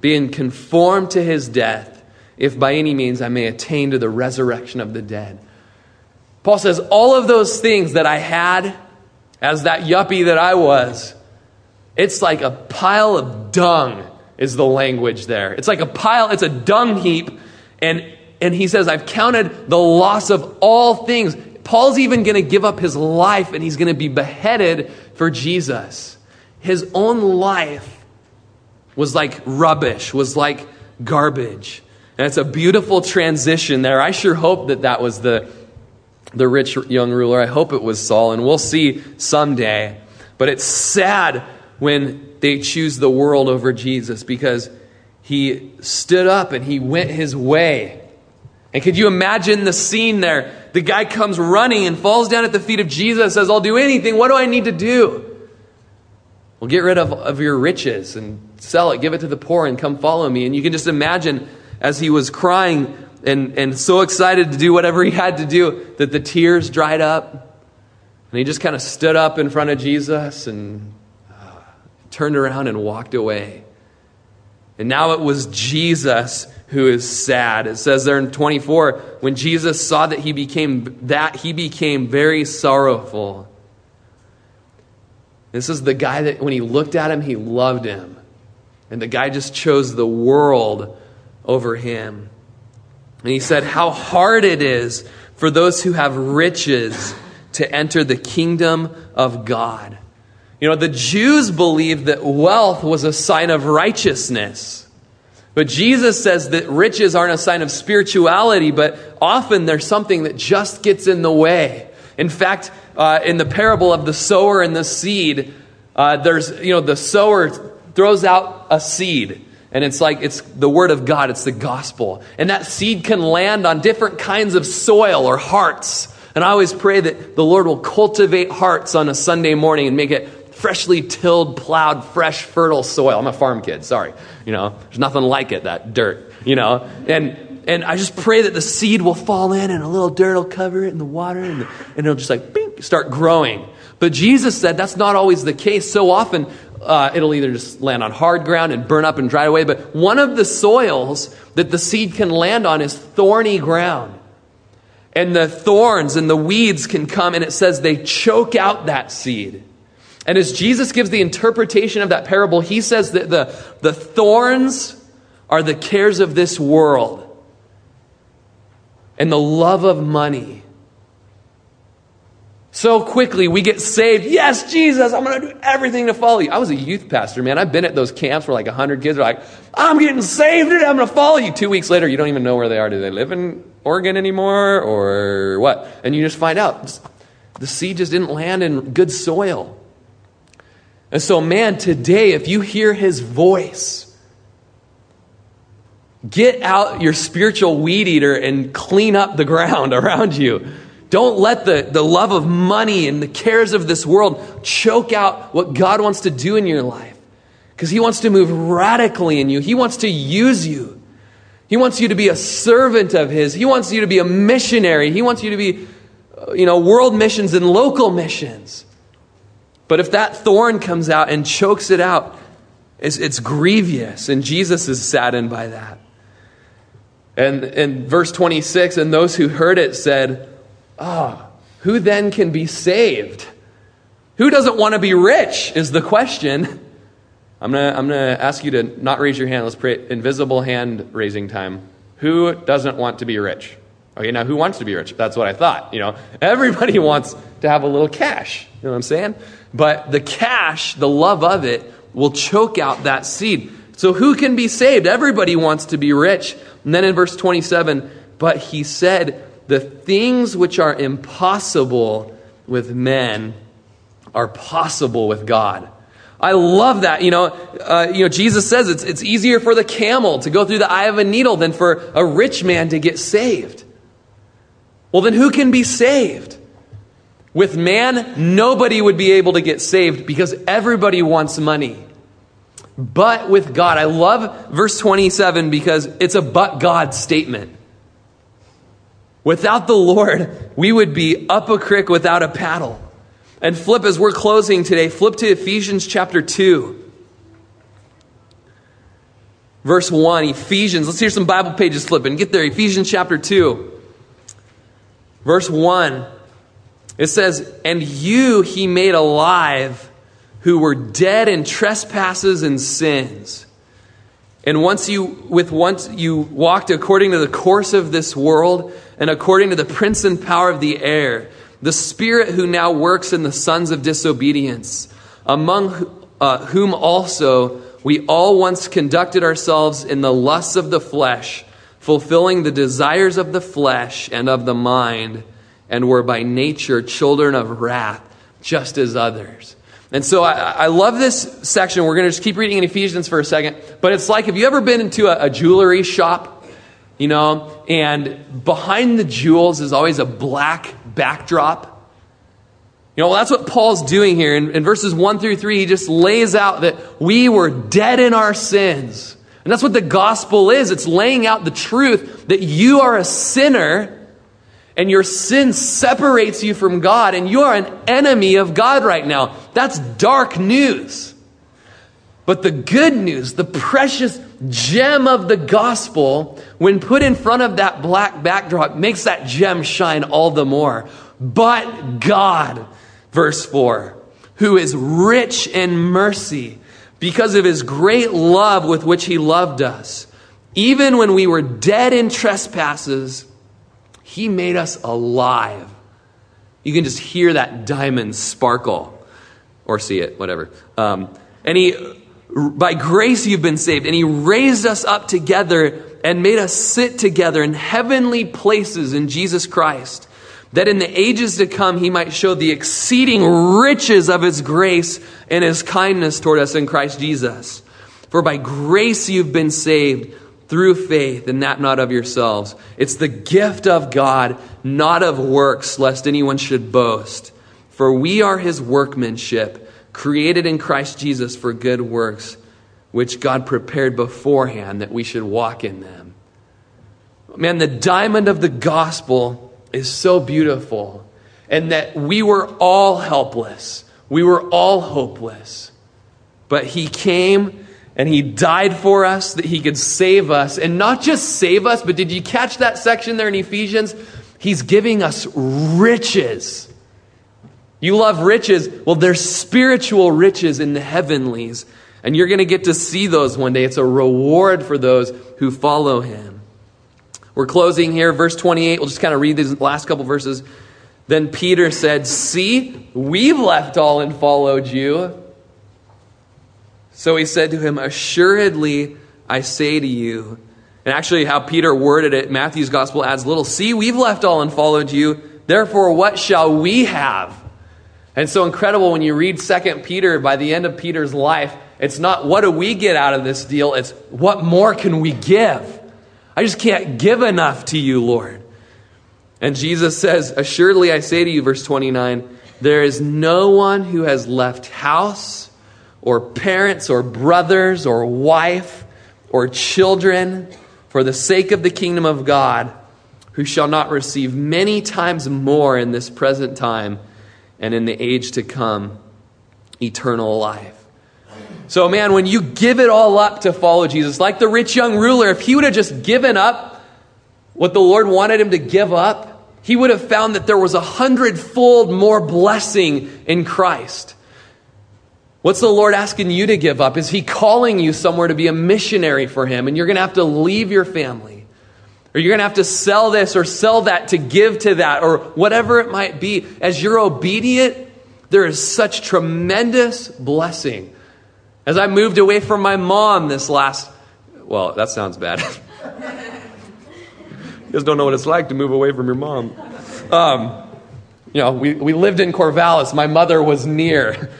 being conformed to his death, if by any means I may attain to the resurrection of the dead. Paul says, All of those things that I had as that yuppie that I was, it's like a pile of dung, is the language there. It's like a pile, it's a dung heap. And, and he says, I've counted the loss of all things. Paul's even going to give up his life and he's going to be beheaded for Jesus. His own life was like rubbish, was like garbage. And it's a beautiful transition there. I sure hope that that was the, the rich young ruler. I hope it was Saul, and we'll see someday. But it's sad when they choose the world over Jesus because he stood up and he went his way. And could you imagine the scene there? The guy comes running and falls down at the feet of Jesus, says, I'll do anything. What do I need to do? Well, get rid of, of your riches and sell it, give it to the poor, and come follow me. And you can just imagine as he was crying and, and so excited to do whatever he had to do that the tears dried up. And he just kind of stood up in front of Jesus and uh, turned around and walked away. And now it was Jesus who is sad. It says there in 24, when Jesus saw that he became that, he became very sorrowful. This is the guy that when he looked at him, he loved him. And the guy just chose the world over him. And he said, How hard it is for those who have riches to enter the kingdom of God. You know, the Jews believed that wealth was a sign of righteousness. But Jesus says that riches aren't a sign of spirituality, but often there's something that just gets in the way. In fact, uh, in the parable of the sower and the seed, uh, there's, you know, the sower throws out a seed. And it's like, it's the word of God, it's the gospel. And that seed can land on different kinds of soil or hearts. And I always pray that the Lord will cultivate hearts on a Sunday morning and make it freshly tilled, plowed, fresh, fertile soil. I'm a farm kid, sorry. You know, there's nothing like it, that dirt, you know. And and I just pray that the seed will fall in and a little dirt will cover it and the water and, the, and it'll just like bing, start growing. But Jesus said that's not always the case. So often uh, it'll either just land on hard ground and burn up and dry away. But one of the soils that the seed can land on is thorny ground. And the thorns and the weeds can come, and it says they choke out that seed. And as Jesus gives the interpretation of that parable, he says that the, the thorns are the cares of this world and the love of money. So quickly we get saved. Yes, Jesus, I'm going to do everything to follow you. I was a youth pastor, man. I've been at those camps where like 100 kids are like, I'm getting saved and I'm going to follow you. Two weeks later, you don't even know where they are. Do they live in Oregon anymore or what? And you just find out the seed just didn't land in good soil. And so, man, today, if you hear his voice, Get out your spiritual weed eater and clean up the ground around you. Don't let the, the love of money and the cares of this world choke out what God wants to do in your life. because He wants to move radically in you. He wants to use you. He wants you to be a servant of His. He wants you to be a missionary. He wants you to be, uh, you know, world missions and local missions. But if that thorn comes out and chokes it out, it's, it's grievous, and Jesus is saddened by that. And in verse 26, and those who heard it said, Ah, oh, who then can be saved? Who doesn't want to be rich is the question. I'm going to I'm going to ask you to not raise your hand. Let's pray invisible hand raising time. Who doesn't want to be rich? Okay, now who wants to be rich? That's what I thought. You know, everybody wants to have a little cash. You know what I'm saying? But the cash, the love of it, will choke out that seed. So who can be saved? Everybody wants to be rich. And then in verse 27, but he said, the things which are impossible with men are possible with God. I love that. You know, uh, you know, Jesus says it's, it's easier for the camel to go through the eye of a needle than for a rich man to get saved. Well, then who can be saved? With man, nobody would be able to get saved because everybody wants money. But with God, I love verse 27 because it's a but God statement. Without the Lord, we would be up a creek without a paddle. And flip, as we're closing today, flip to Ephesians chapter 2. Verse 1, Ephesians. Let's hear some Bible pages flipping. Get there, Ephesians chapter 2. Verse 1. It says, And you he made alive who were dead in trespasses and sins. And once you, with once you walked according to the course of this world and according to the prince and power of the air, the spirit who now works in the sons of disobedience, among uh, whom also we all once conducted ourselves in the lusts of the flesh, fulfilling the desires of the flesh and of the mind and were by nature children of wrath, just as others. And so I, I love this section. We're going to just keep reading in Ephesians for a second. But it's like, have you ever been into a, a jewelry shop? You know, and behind the jewels is always a black backdrop. You know, well, that's what Paul's doing here. In, in, verses 1 through 3, he just lays out that we were dead in our sins. And that's what the gospel is it's laying out the truth that you are a sinner and your sin separates you from God, and you are an enemy of God right now. That's dark news. But the good news, the precious gem of the gospel, when put in front of that black backdrop, makes that gem shine all the more. But God, verse 4, who is rich in mercy because of his great love with which he loved us, even when we were dead in trespasses, he made us alive. You can just hear that diamond sparkle or see it, whatever. Um, and he, by grace, you've been saved. And he raised us up together and made us sit together in heavenly places in Jesus Christ, that in the ages to come he might show the exceeding riches of his grace and his kindness toward us in Christ Jesus. For by grace you've been saved through faith, and that not of yourselves. It's the gift of God, not of works, lest anyone should boast. For we are his workmanship, created in Christ Jesus for good works, which God prepared beforehand that we should walk in them. Man, the diamond of the gospel is so beautiful, and that we were all helpless. We were all hopeless. But he came and he died for us that he could save us. And not just save us, but did you catch that section there in Ephesians? He's giving us riches. You love riches. Well, there's spiritual riches in the heavenlies. And you're going to get to see those one day. It's a reward for those who follow him. We're closing here, verse 28. We'll just kind of read these last couple verses. Then Peter said, See, we've left all and followed you. So he said to him, Assuredly, I say to you. And actually, how Peter worded it, Matthew's gospel adds little, See, we've left all and followed you. Therefore, what shall we have? And so incredible when you read Second Peter by the end of Peter's life, it's not what do we get out of this deal, it's what more can we give? I just can't give enough to you, Lord. And Jesus says, Assuredly I say to you, verse 29, there is no one who has left house or parents or brothers or wife or children for the sake of the kingdom of God, who shall not receive many times more in this present time and in the age to come eternal life. So, man, when you give it all up to follow Jesus, like the rich young ruler, if he would have just given up what the Lord wanted him to give up, he would have found that there was a hundredfold more blessing in Christ. What's the Lord asking you to give up? Is He calling you somewhere to be a missionary for Him? And you're going to have to leave your family. Or you're going to have to sell this or sell that to give to that or whatever it might be. As you're obedient, there is such tremendous blessing. As I moved away from my mom this last, well, that sounds bad. you guys don't know what it's like to move away from your mom. Um, you know, we, we lived in Corvallis. My mother was near.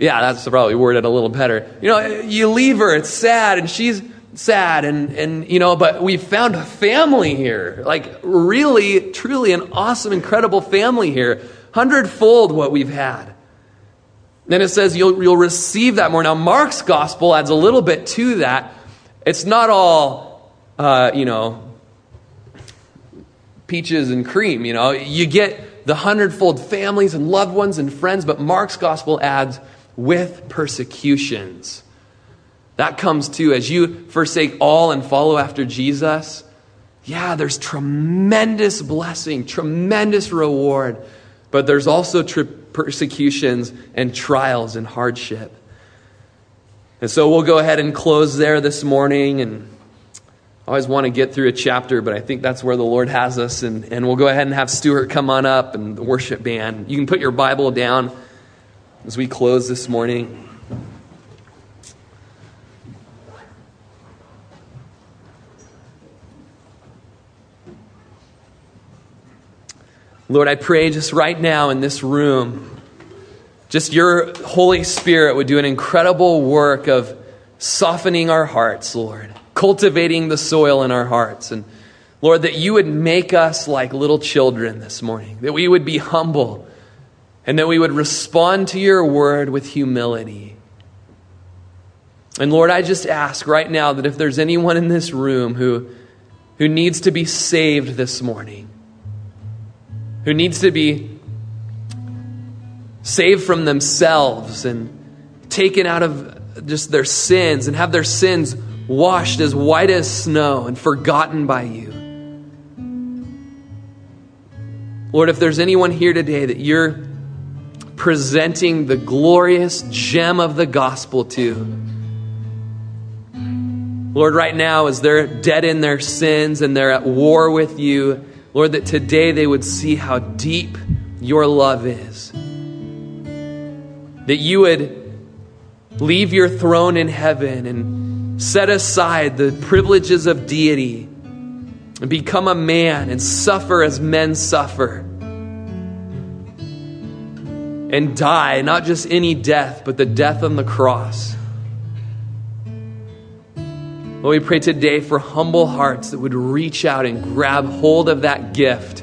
Yeah, that's probably worded a little better. You know, you leave her, it's sad, and she's sad, and, and you know, but we found a family here. Like, really, truly an awesome, incredible family here. Hundredfold what we've had. Then it says you'll, you'll receive that more. Now, Mark's gospel adds a little bit to that. It's not all, uh, you know, peaches and cream, you know. You get the hundredfold families and loved ones and friends, but Mark's gospel adds with persecutions. That comes too. As you forsake all and follow after Jesus, yeah, there's tremendous blessing, tremendous reward, but there's also tri- persecutions and trials and hardship. And so we'll go ahead and close there this morning. And I always want to get through a chapter, but I think that's where the Lord has us. And, and we'll go ahead and have Stuart come on up and the worship band. You can put your Bible down as we close this morning. Lord, I pray just right now in this room, just your Holy Spirit would do an incredible work of softening our hearts, Lord, cultivating the soil in our hearts. And Lord, that you would make us like little children this morning, that we would be humble and that we would respond to your word with humility. And Lord, I just ask right now that if there's anyone in this room who, who needs to be saved this morning, who needs to be saved from themselves and taken out of just their sins and have their sins washed as white as snow and forgotten by you. Lord, if there's anyone here today that you're presenting the glorious gem of the gospel to. Lord, right now, as they're dead in their sins and they're at war with you, Lord, that today they would see how deep your love is. That you would leave your throne in heaven and set aside the privileges of deity and become a man and suffer as men suffer and die, not just any death, but the death on the cross. Lord, we pray today for humble hearts that would reach out and grab hold of that gift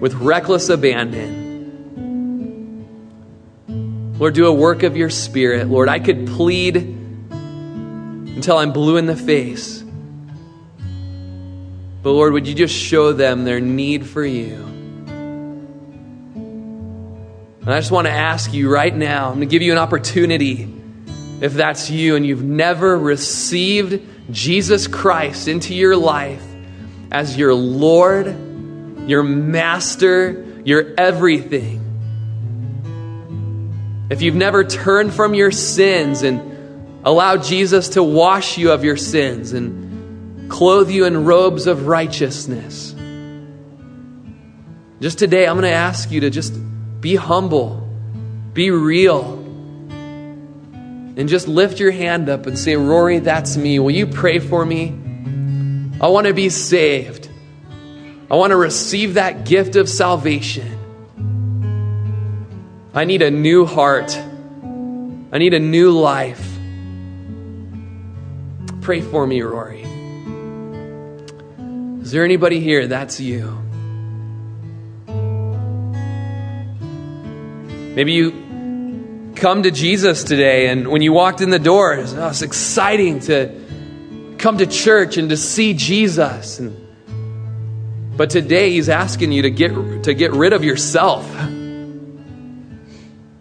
with reckless abandon. Lord, do a work of your spirit. Lord, I could plead until I'm blue in the face. But Lord, would you just show them their need for you? And I just want to ask you right now, I'm going to give you an opportunity. If that's you and you've never received Jesus Christ into your life as your Lord, your Master, your everything. If you've never turned from your sins and allowed Jesus to wash you of your sins and clothe you in robes of righteousness, just today, I'm going to ask you to just be humble, be real, and just lift your hand up and say, Rory, that's me. Will you pray for me? I want to be saved. I want to receive that gift of salvation. I need a new heart. I need a new life. Pray for me, Rory. Is there anybody here? That's you. Maybe you come to Jesus today, and when you walked in the door, it was, oh, it's exciting to come to church and to see Jesus. And, but today, He's asking you to get, to get rid of yourself.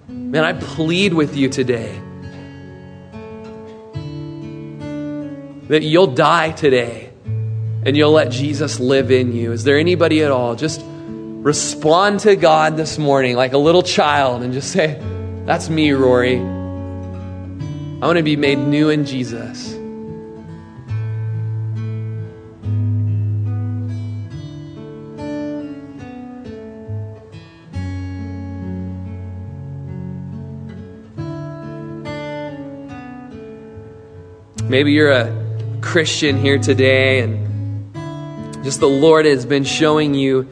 Man, I plead with you today that you'll die today and you'll let Jesus live in you. Is there anybody at all? Just respond to God this morning like a little child and just say, That's me, Rory. I want to be made new in Jesus. Maybe you're a Christian here today and just the Lord has been showing you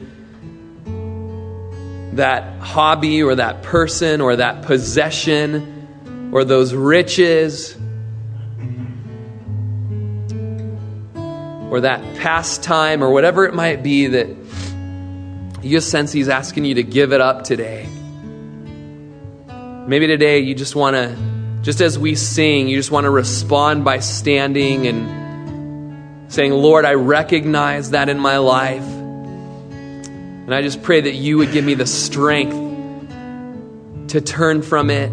that hobby or that person or that possession or those riches or that pastime or whatever it might be that you sense He's asking you to give it up today. Maybe today you just want to, just as we sing, you just want to respond by standing and saying, Lord, I recognize that in my life. And I just pray that you would give me the strength to turn from it,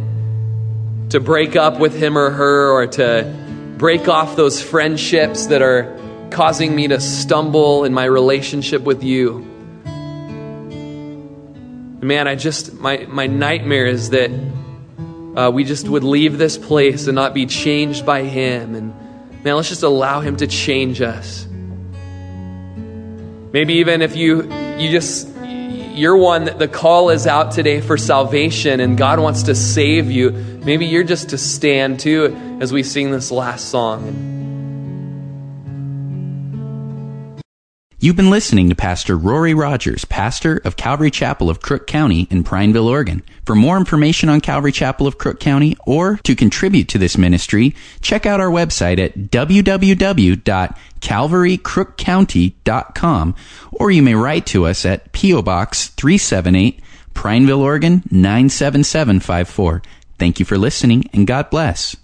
to break up with him or her, or to break off those friendships that are causing me to stumble in my relationship with you. Man, I just, my, my nightmare is that uh, we just would leave this place and not be changed by him. And man, let's just allow him to change us. Maybe even if you you just you're one that the call is out today for salvation and God wants to save you. Maybe you're just to stand too as we sing this last song. You've been listening to Pastor Rory Rodgers, pastor of Calvary Chapel of Crook County in Prineville, Oregon. For more information on Calvary Chapel of Crook County or to contribute to this ministry, check out our website at www.calvarycrookcounty.com or you may write to us at P.O. Box 378, Prineville, Oregon 97754. Thank you for listening and God bless.